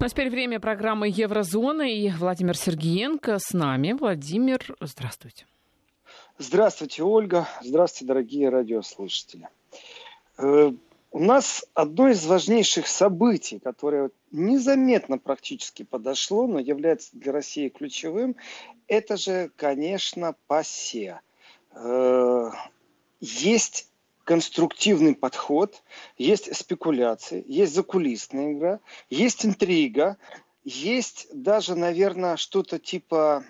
Ну а теперь время программы Еврозона и Владимир Сергеенко с нами. Владимир, здравствуйте. Здравствуйте, Ольга. Здравствуйте, дорогие радиослушатели. Э, у нас одно из важнейших событий, которое незаметно практически подошло, но является для России ключевым, это же, конечно, ПАСЕ. Э, есть конструктивный подход, есть спекуляции, есть закулисная игра, есть интрига, есть даже, наверное, что-то типа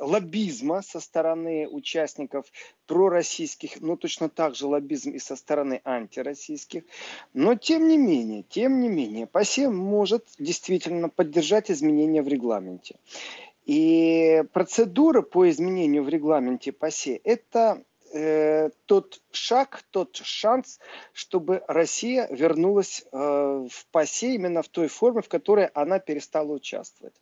лоббизма со стороны участников пророссийских, но точно так же лоббизм и со стороны антироссийских. Но тем не менее, тем не менее, ПАСЕ может действительно поддержать изменения в регламенте. И процедура по изменению в регламенте ПАСЕ – это э, тот шаг, тот шанс, чтобы Россия вернулась э, в ПАСЕ именно в той форме, в которой она перестала участвовать.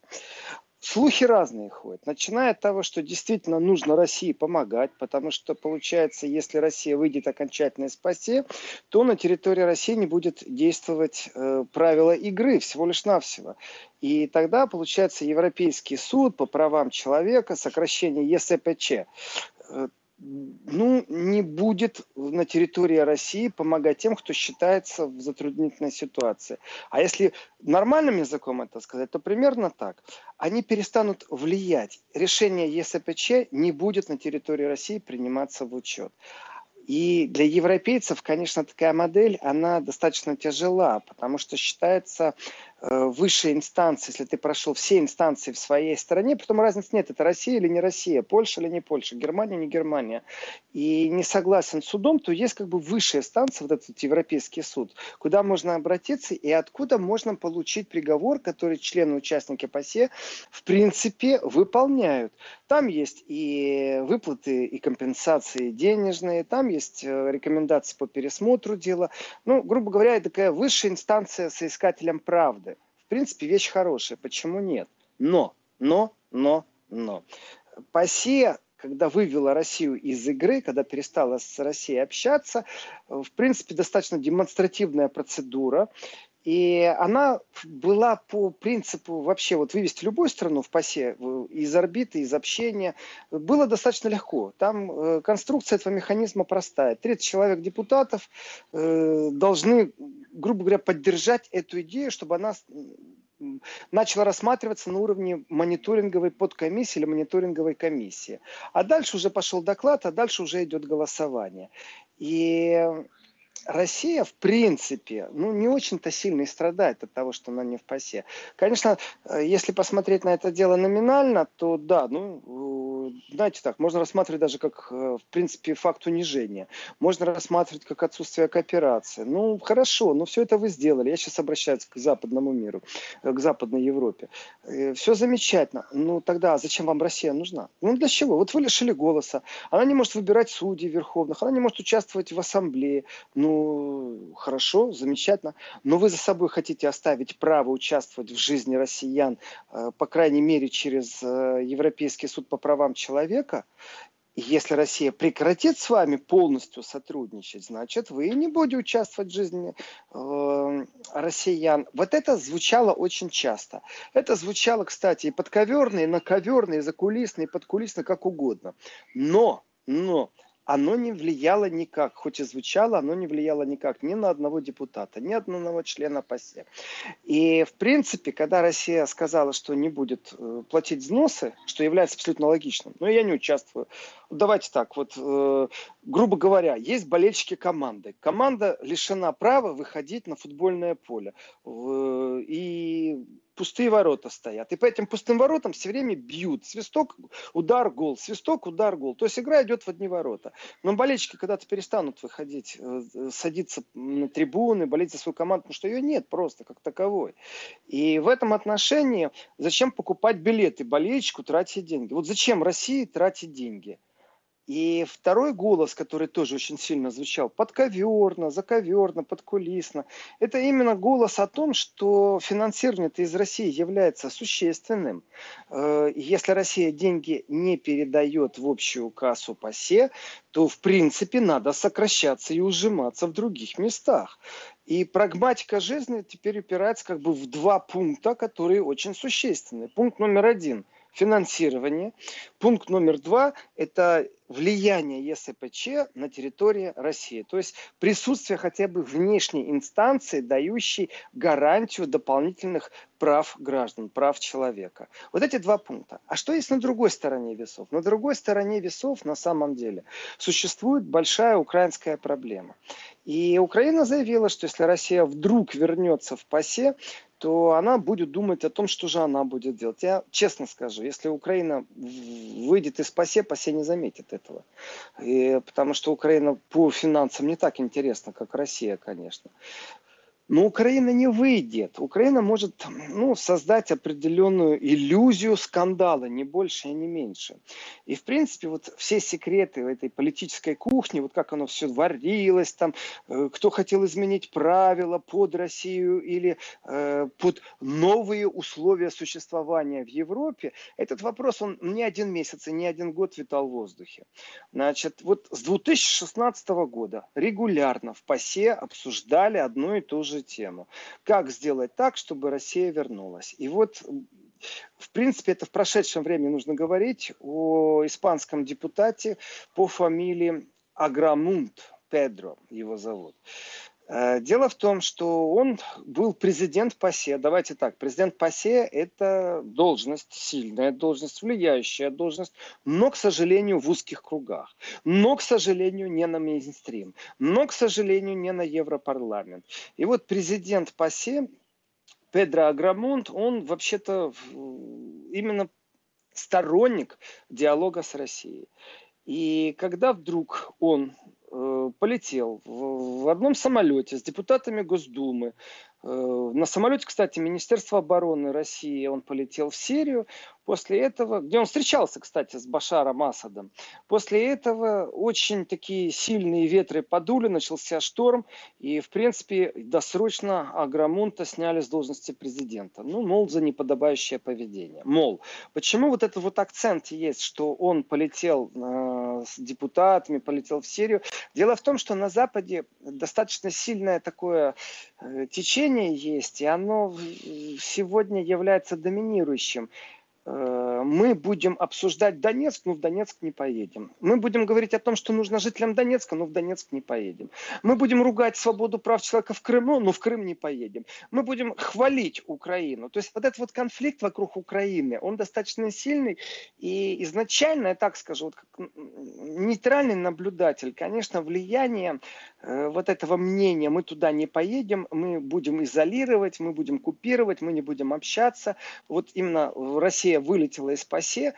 Слухи разные ходят, начиная от того, что действительно нужно России помогать, потому что получается, если Россия выйдет окончательно из ПАСЕ, то на территории России не будет действовать э, правила игры всего лишь навсего. И тогда получается Европейский суд по правам человека, сокращение ЕСПЧ, э, ну, не будет на территории России помогать тем, кто считается в затруднительной ситуации. А если нормальным языком это сказать, то примерно так. Они перестанут влиять. Решение ЕСПЧ не будет на территории России приниматься в учет. И для европейцев, конечно, такая модель, она достаточно тяжела, потому что считается высшие инстанции, если ты прошел все инстанции в своей стране, потом разницы нет, это Россия или не Россия, Польша или не Польша, Германия не Германия, и не согласен с судом, то есть как бы высшая инстанция, вот этот Европейский суд, куда можно обратиться и откуда можно получить приговор, который члены, участники ПАСЕ в принципе выполняют. Там есть и выплаты, и компенсации денежные, там есть э, рекомендации по пересмотру дела. Ну, грубо говоря, это такая высшая инстанция соискателем правды принципе, вещь хорошая. Почему нет? Но, но, но, но. ПАСЕ когда вывела Россию из игры, когда перестала с Россией общаться, в принципе, достаточно демонстративная процедура. И она была по принципу вообще вот вывести любую страну в ПАСЕ из орбиты, из общения, было достаточно легко. Там э, конструкция этого механизма простая. 30 человек депутатов э, должны, грубо говоря, поддержать эту идею, чтобы она начала рассматриваться на уровне мониторинговой подкомиссии или мониторинговой комиссии. А дальше уже пошел доклад, а дальше уже идет голосование. И Россия, в принципе, ну, не очень-то сильно и страдает от того, что она не в ПАСЕ. Конечно, э, если посмотреть на это дело номинально, то да, ну, знаете так, можно рассматривать даже как, э, в принципе, факт унижения. Можно рассматривать как отсутствие кооперации. Ну, хорошо, но все это вы сделали. Я сейчас обращаюсь к западному миру, э, к Западной Европе. Все замечательно. Ну, тогда зачем вам Россия нужна? Ну, для чего? Вот вы лишили голоса. Она не может выбирать судей верховных, она не может участвовать в ассамблее. Ну, хорошо, замечательно. Но вы за собой хотите оставить право участвовать в жизни россиян, э, по крайней мере, через э, Европейский суд по правам человека. если Россия прекратит с вами полностью сотрудничать, значит, вы не будете участвовать в жизни э, россиян. Вот это звучало очень часто. Это звучало, кстати, и подковерно, и наковерно, и закулисно, и подкулисно, как угодно. Но, но оно не влияло никак, хоть и звучало, оно не влияло никак ни на одного депутата, ни одного члена ПАСЕ. И, в принципе, когда Россия сказала, что не будет э, платить взносы, что является абсолютно логичным, но я не участвую. Давайте так, вот, э, грубо говоря, есть болельщики команды. Команда лишена права выходить на футбольное поле. И пустые ворота стоят. И по этим пустым воротам все время бьют. Свисток, удар, гол. Свисток, удар, гол. То есть игра идет в одни ворота. Но болельщики когда-то перестанут выходить, э, садиться на трибуны, болеть за свою команду, потому что ее нет просто как таковой. И в этом отношении зачем покупать билеты болельщику, тратить деньги? Вот зачем России тратить деньги? И второй голос, который тоже очень сильно звучал, подковерно, заковерно, подкулисно, это именно голос о том, что финансирование из России является существенным. Э, если Россия деньги не передает в общую кассу ПАСЕ, то в принципе надо сокращаться и ужиматься в других местах. И прагматика жизни теперь упирается как бы в два пункта, которые очень существенны. Пункт номер один – финансирование. Пункт номер два – это влияние ЕСПЧ на территории России. То есть присутствие хотя бы внешней инстанции, дающей гарантию дополнительных прав граждан, прав человека. Вот эти два пункта. А что есть на другой стороне весов? На другой стороне весов на самом деле существует большая украинская проблема. И Украина заявила, что если Россия вдруг вернется в ПАСЕ, то она будет думать о том, что же она будет делать. Я честно скажу, если Украина выйдет из ПАСЕ, ПАСЕ не заметит этого. И, потому что Украина по финансам не так интересна, как Россия, конечно. Но Украина не выйдет. Украина может ну, создать определенную иллюзию скандала, не больше и не меньше. И, в принципе, вот все секреты этой политической кухни, вот как оно все варилось, там, э, кто хотел изменить правила под Россию или э, под новые условия существования в Европе, этот вопрос, он не один месяц и не один год витал в воздухе. Значит, вот с 2016 года регулярно в ПАСЕ обсуждали одно и то же тему. Как сделать так, чтобы Россия вернулась? И вот в принципе, это в прошедшем времени нужно говорить о испанском депутате по фамилии Аграмунт Педро, его зовут. Э, дело в том, что он был президент ПАСЕ. Давайте так, президент ПАСЕ – это должность, сильная должность, влияющая должность, но, к сожалению, в узких кругах. Но, к сожалению, не на мейнстрим. Но, к сожалению, не на Европарламент. И вот президент ПАСЕ, Педро Аграмонт, он вообще-то именно сторонник диалога с Россией. И когда вдруг он полетел в, одном самолете с депутатами Госдумы. Э, на самолете, кстати, Министерство обороны России он полетел в Сирию. После этого, где он встречался, кстати, с Башаром Асадом, после этого очень такие сильные ветры подули, начался шторм, и, в принципе, досрочно Аграмунта сняли с должности президента. Ну, мол, за неподобающее поведение. Мол, почему вот этот вот акцент есть, что он полетел э, с депутатами, полетел в Сирию? Дело в том, что на Западе достаточно сильное такое э, течение есть, и оно сегодня является доминирующим. Э, мы будем обсуждать Донецк, но в Донецк не поедем. Мы будем говорить о том, что нужно жителям Донецка, но в Донецк не поедем. Мы будем ругать свободу прав человека в Крыму, но в Крым не поедем. Мы будем хвалить Украину. То есть вот этот вот конфликт вокруг Украины, он достаточно сильный. И изначально, я так скажу, вот как нейтральный наблюдатель, конечно, влияние э, вот этого мнения, мы туда не поедем, мы будем изолировать, мы будем купировать, мы не будем общаться. Вот именно Россия вылетела из ПАСЕ,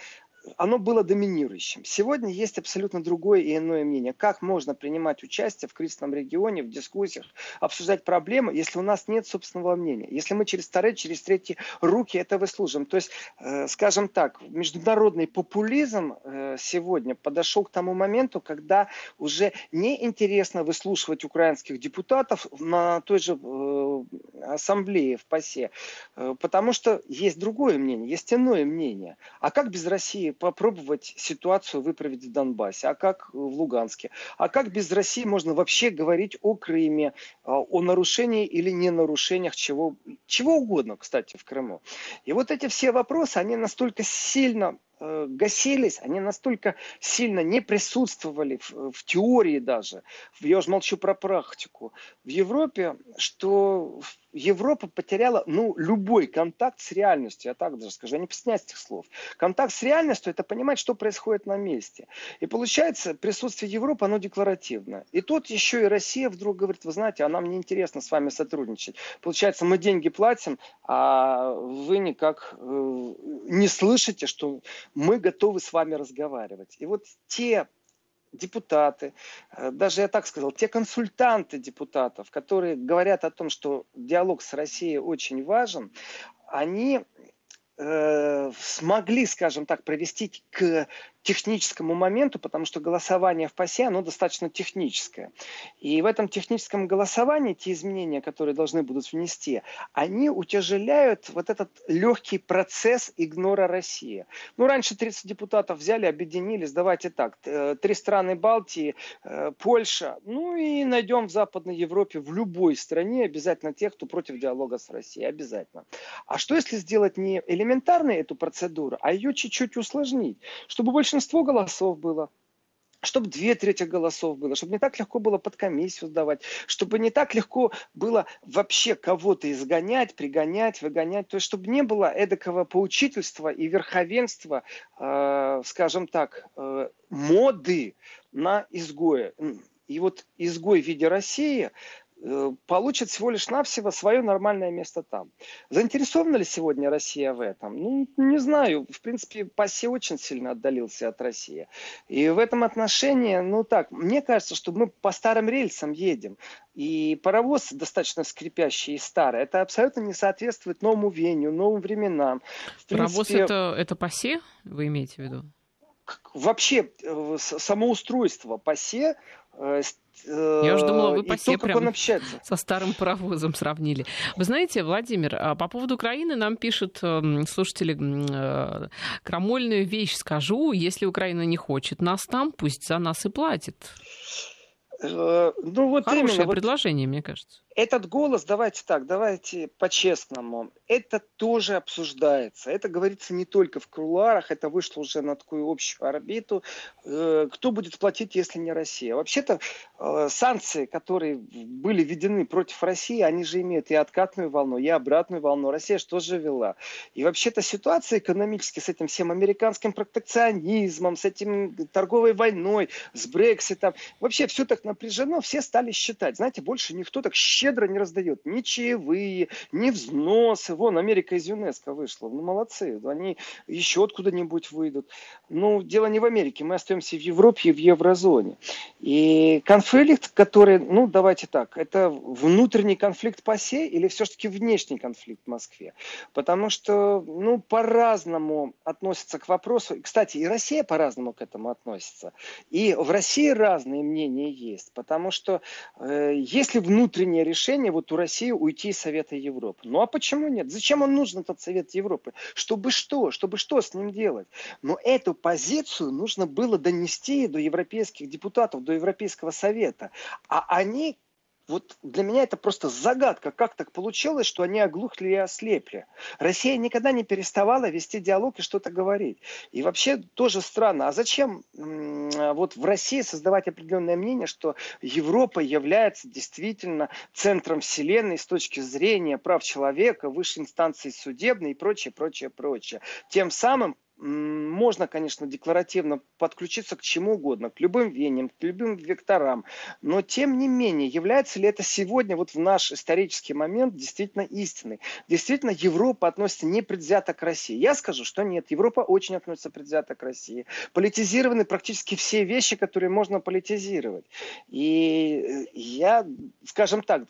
оно было доминирующим. Сегодня есть абсолютно другое и иное мнение. Как можно принимать участие в кризисном регионе, в дискуссиях, обсуждать проблемы, если у нас нет собственного мнения, если мы через вторые, через третьи руки это выслужим. То есть, э, скажем так, международный популизм э, сегодня подошел к тому моменту, когда уже неинтересно выслушивать украинских депутатов на той же э, ассамблее в ПАСЕ, э, потому что есть другое мнение, есть иное мнение. А как без России попробовать ситуацию выправить в Донбассе, а как в Луганске, а как без России можно вообще говорить о Крыме, а, о нарушении или не нарушениях чего, чего угодно, кстати, в Крыму. И вот эти все вопросы, они настолько сильно э, гасились, они настолько сильно не присутствовали в, в теории даже, я уже молчу про практику, в Европе, что Европа потеряла, ну, любой контакт с реальностью, я так даже скажу, я не постесняюсь этих слов. Контакт с реальностью – это понимать, что происходит на месте. И получается, присутствие Европы, оно декларативно. И тут еще и Россия вдруг говорит, вы знаете, а нам неинтересно с вами сотрудничать. Получается, мы деньги платим, а вы никак э, не слышите, что мы готовы с вами разговаривать. И вот те депутаты, э, даже я так сказал, те консультанты депутатов, которые говорят о том, что диалог с Россией очень важен, они э, смогли, скажем так, провести к техническому моменту, потому что голосование в ПАСЕ, оно достаточно техническое. И в этом техническом голосовании те изменения, которые должны будут внести, они утяжеляют вот этот легкий процесс игнора России. Ну, раньше 30 депутатов взяли, объединились, давайте так, э, три страны Балтии, э, Польша, ну и найдем в Западной Европе, в любой стране обязательно тех, кто против диалога с Россией, обязательно. А что если сделать не элементарно эту процедуру, а ее чуть-чуть усложнить, чтобы большинство голосов было чтобы две трети голосов было, чтобы не так легко было под комиссию сдавать, чтобы не так легко было вообще кого-то изгонять, пригонять, выгонять, то есть чтобы не было эдакого поучительства и верховенства, э, скажем так, э, моды на изгоя. И вот изгой в виде России получит всего лишь навсего свое нормальное место там. Заинтересована ли сегодня Россия в этом? Ну, не знаю. В принципе, ПАСЕ очень сильно отдалился от России. И в этом отношении, ну так, мне кажется, что мы по старым рельсам едем. И паровоз достаточно скрипящий и старый. Это абсолютно не соответствует новому вению, новым временам. В паровоз принципе, это, это ПАСЕ, вы имеете в виду? Вообще, э, самоустройство ПАСЕ э, я уже думала, вы по себе прям со старым паровозом сравнили. Вы знаете, Владимир, а по поводу Украины нам пишут эм, слушатели э, крамольную вещь скажу. Если Украина не хочет нас там, пусть за нас и платит. Э, ну, вот Хорошее именно, предложение, вот... мне кажется этот голос, давайте так, давайте по-честному, это тоже обсуждается. Это говорится не только в кулуарах, это вышло уже на такую общую орбиту. Э, кто будет платить, если не Россия? Вообще-то э, санкции, которые были введены против России, они же имеют и откатную волну, и обратную волну. Россия что же вела? И вообще-то ситуация экономически с этим всем американским протекционизмом, с этим торговой войной, с Брекситом, вообще все так напряжено, все стали считать. Знаете, больше никто так считает щедро не раздает ни чаевые, ни взносы. Вон, Америка из ЮНЕСКО вышла. Ну, молодцы. Они еще откуда-нибудь выйдут. Ну, дело не в Америке. Мы остаемся в Европе и в еврозоне. И конфликт, который, ну, давайте так, это внутренний конфликт по сей или все-таки внешний конфликт в Москве? Потому что, ну, по-разному относятся к вопросу. Кстати, и Россия по-разному к этому относится. И в России разные мнения есть. Потому что э, если внутреннее решение решение вот у России уйти из Совета Европы. Ну а почему нет? Зачем он нужен, этот Совет Европы? Чтобы что? Чтобы что с ним делать? Но эту позицию нужно было донести до европейских депутатов, до Европейского Совета. А они вот для меня это просто загадка, как так получилось, что они оглухли и ослепли. Россия никогда не переставала вести диалог и что-то говорить. И вообще тоже странно, а зачем вот в России создавать определенное мнение, что Европа является действительно центром вселенной с точки зрения прав человека, высшей инстанции судебной и прочее, прочее, прочее. Тем самым можно, конечно, декларативно подключиться к чему угодно, к любым вениям, к любым векторам, но тем не менее, является ли это сегодня, вот в наш исторический момент, действительно истиной? Действительно, Европа относится непредвзято к России? Я скажу, что нет, Европа очень относится предвзято к России. Политизированы практически все вещи, которые можно политизировать. И я, скажем так,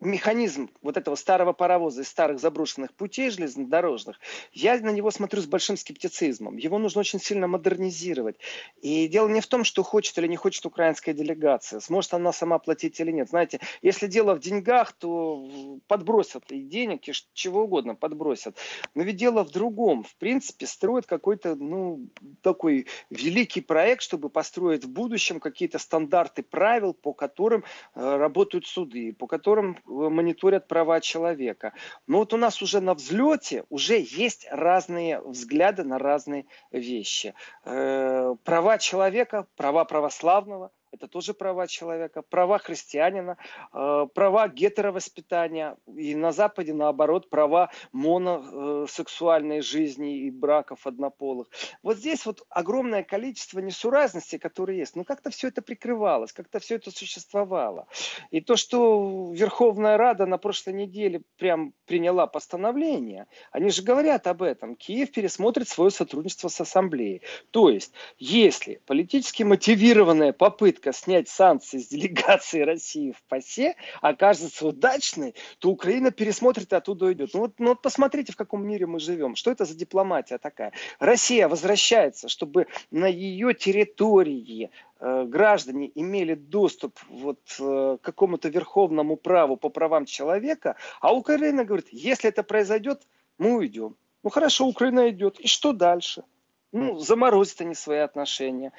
механизм вот этого старого паровоза из старых заброшенных путей железнодорожных, я на него смотрю с большим скептицизмом. Его нужно очень сильно модернизировать. И дело не в том, что хочет или не хочет украинская делегация, сможет она сама платить или нет. Знаете, если дело в деньгах, то подбросят и денег, и чего угодно подбросят. Но ведь дело в другом. В принципе, строят какой-то, ну, такой великий проект, чтобы построить в будущем какие-то стандарты правил, по которым э, работают суды, по которым мониторят права человека. Но вот у нас уже на взлете уже есть разные взгляды на разные вещи. Э, права человека, права православного – это тоже права человека, права христианина, э, права гетеровоспитания, и на Западе, наоборот, права моносексуальной жизни и браков однополых. Вот здесь вот огромное количество несуразностей, которые есть, но как-то все это прикрывалось, как-то все это существовало. И то, что Верховная Рада на прошлой неделе прям приняла постановление, они же говорят об этом, Киев пересмотрит свое сотрудничество с Ассамблеей. То есть, если политически мотивированная попытка попытка снять санкции с делегации России в ПАСЕ окажется удачной, то Украина пересмотрит и оттуда уйдет. Ну вот, ну вот посмотрите, в каком мире мы живем. Что это за дипломатия такая? Россия возвращается, чтобы на ее территории э, граждане имели доступ вот, э, к какому-то верховному праву по правам человека, а Украина говорит, если это произойдет, мы уйдем. Ну хорошо, Украина идет. И что дальше? Ну, заморозят они свои отношения.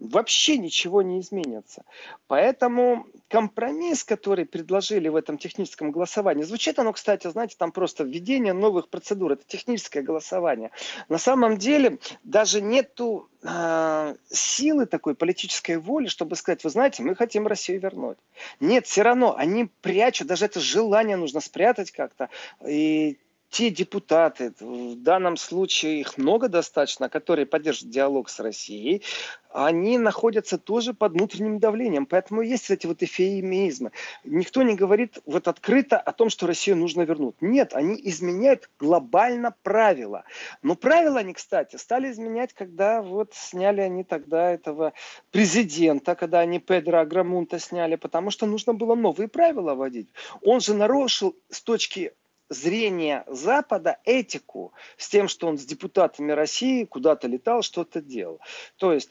Вообще ничего не изменится. Поэтому компромисс, который предложили в этом техническом голосовании, звучит оно, кстати, знаете, там просто введение новых процедур. Это техническое голосование. На самом деле даже нету э, силы такой политической воли, чтобы сказать, вы знаете, мы хотим Россию вернуть. Нет, все равно они прячут, даже это желание нужно спрятать как-то. И те депутаты, в данном случае их много достаточно, которые поддерживают диалог с Россией, они находятся тоже под внутренним давлением. Поэтому есть эти вот эфемизмы. Никто не говорит вот открыто о том, что Россию нужно вернуть. Нет, они изменяют глобально правила. Но правила они, кстати, стали изменять, когда вот сняли они тогда этого президента, когда они Педро Аграмунта сняли, потому что нужно было новые правила вводить. Он же нарушил с точки зрения Запада этику с тем, что он с депутатами России куда-то летал, что-то делал. То есть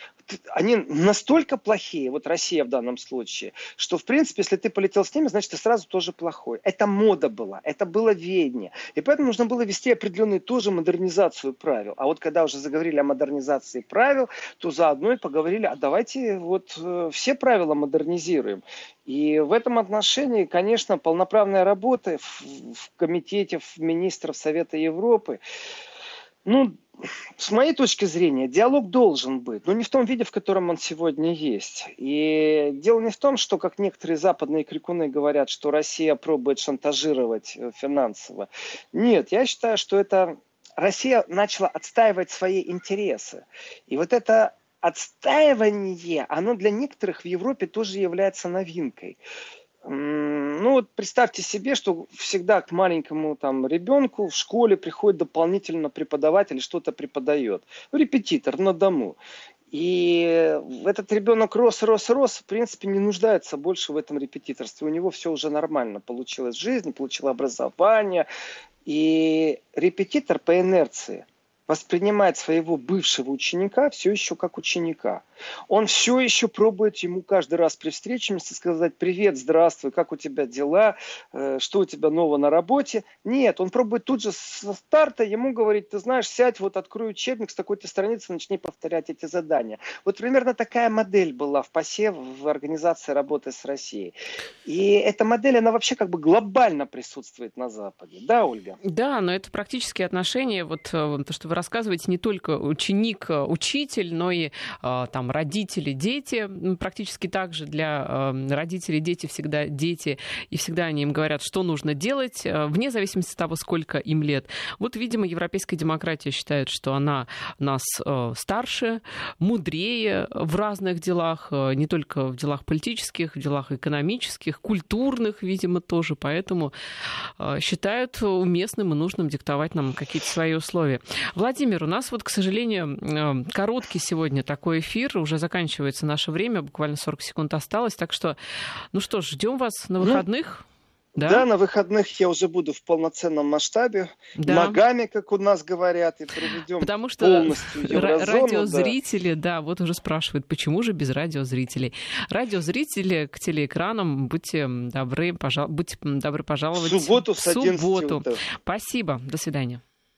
они настолько плохие, вот Россия в данном случае, что, в принципе, если ты полетел с ними, значит, ты сразу тоже плохой. Это мода была, это было веяние. И поэтому нужно было вести определенную тоже модернизацию правил. А вот когда уже заговорили о модернизации правил, то заодно и поговорили, а давайте вот э, все правила модернизируем. И в этом отношении, конечно, полноправная работа в, в комитете в министров Совета Европы, ну, с моей точки зрения, диалог должен быть, но не в том виде, в котором он сегодня есть. И дело не в том, что, как некоторые западные крикуны говорят, что Россия пробует шантажировать э, финансово. Нет, я считаю, что это Россия начала отстаивать свои интересы. И вот это отстаивание, оно для некоторых в Европе тоже является новинкой. Ну вот представьте себе, что всегда к маленькому там ребенку в школе приходит дополнительно преподаватель что-то преподает. Ну, репетитор на дому. И этот ребенок рос, рос, рос, в принципе, не нуждается больше в этом репетиторстве. У него все уже нормально получилось в жизни, получил образование. И репетитор по инерции – воспринимает своего бывшего ученика все еще как ученика. Он все еще пробует ему каждый раз при встрече сказать «Привет, здравствуй, как у тебя дела, э, что у тебя нового на работе?» Нет, он пробует тут же со старта ему говорить «Ты знаешь, сядь, вот открой учебник с такой-то страницы, начни повторять эти задания». Вот примерно такая модель была в ПАСЕ в организации работы с Россией. И эта модель, она вообще как бы глобально присутствует на Западе. Да, Ольга? Да, но это практические отношения, вот э, то, что вы рассказываете, не только ученик, э, учитель, но и э, там родители, дети. Практически так же для родителей дети всегда дети, и всегда они им говорят, что нужно делать, вне зависимости от того, сколько им лет. Вот, видимо, европейская демократия считает, что она нас старше, мудрее в разных делах, не только в делах политических, в делах экономических, культурных, видимо, тоже. Поэтому считают уместным и нужным диктовать нам какие-то свои условия. Владимир, у нас вот, к сожалению, э, короткий сегодня такой эфир, уже заканчивается наше время, буквально 40 секунд осталось, так что, ну что ж, ждем вас на ну, выходных. Ну... Да? да, на выходных я уже буду в полноценном масштабе, да. ногами, как у нас говорят, и проведем Потому что полностью еврозону, радиозрители, да. да, вот уже спрашивают, почему же без радиозрителей? Радиозрители к телеэкранам, будьте добры, пожал... будьте добры пожаловать в субботу с в субботу. Спасибо, до свидания.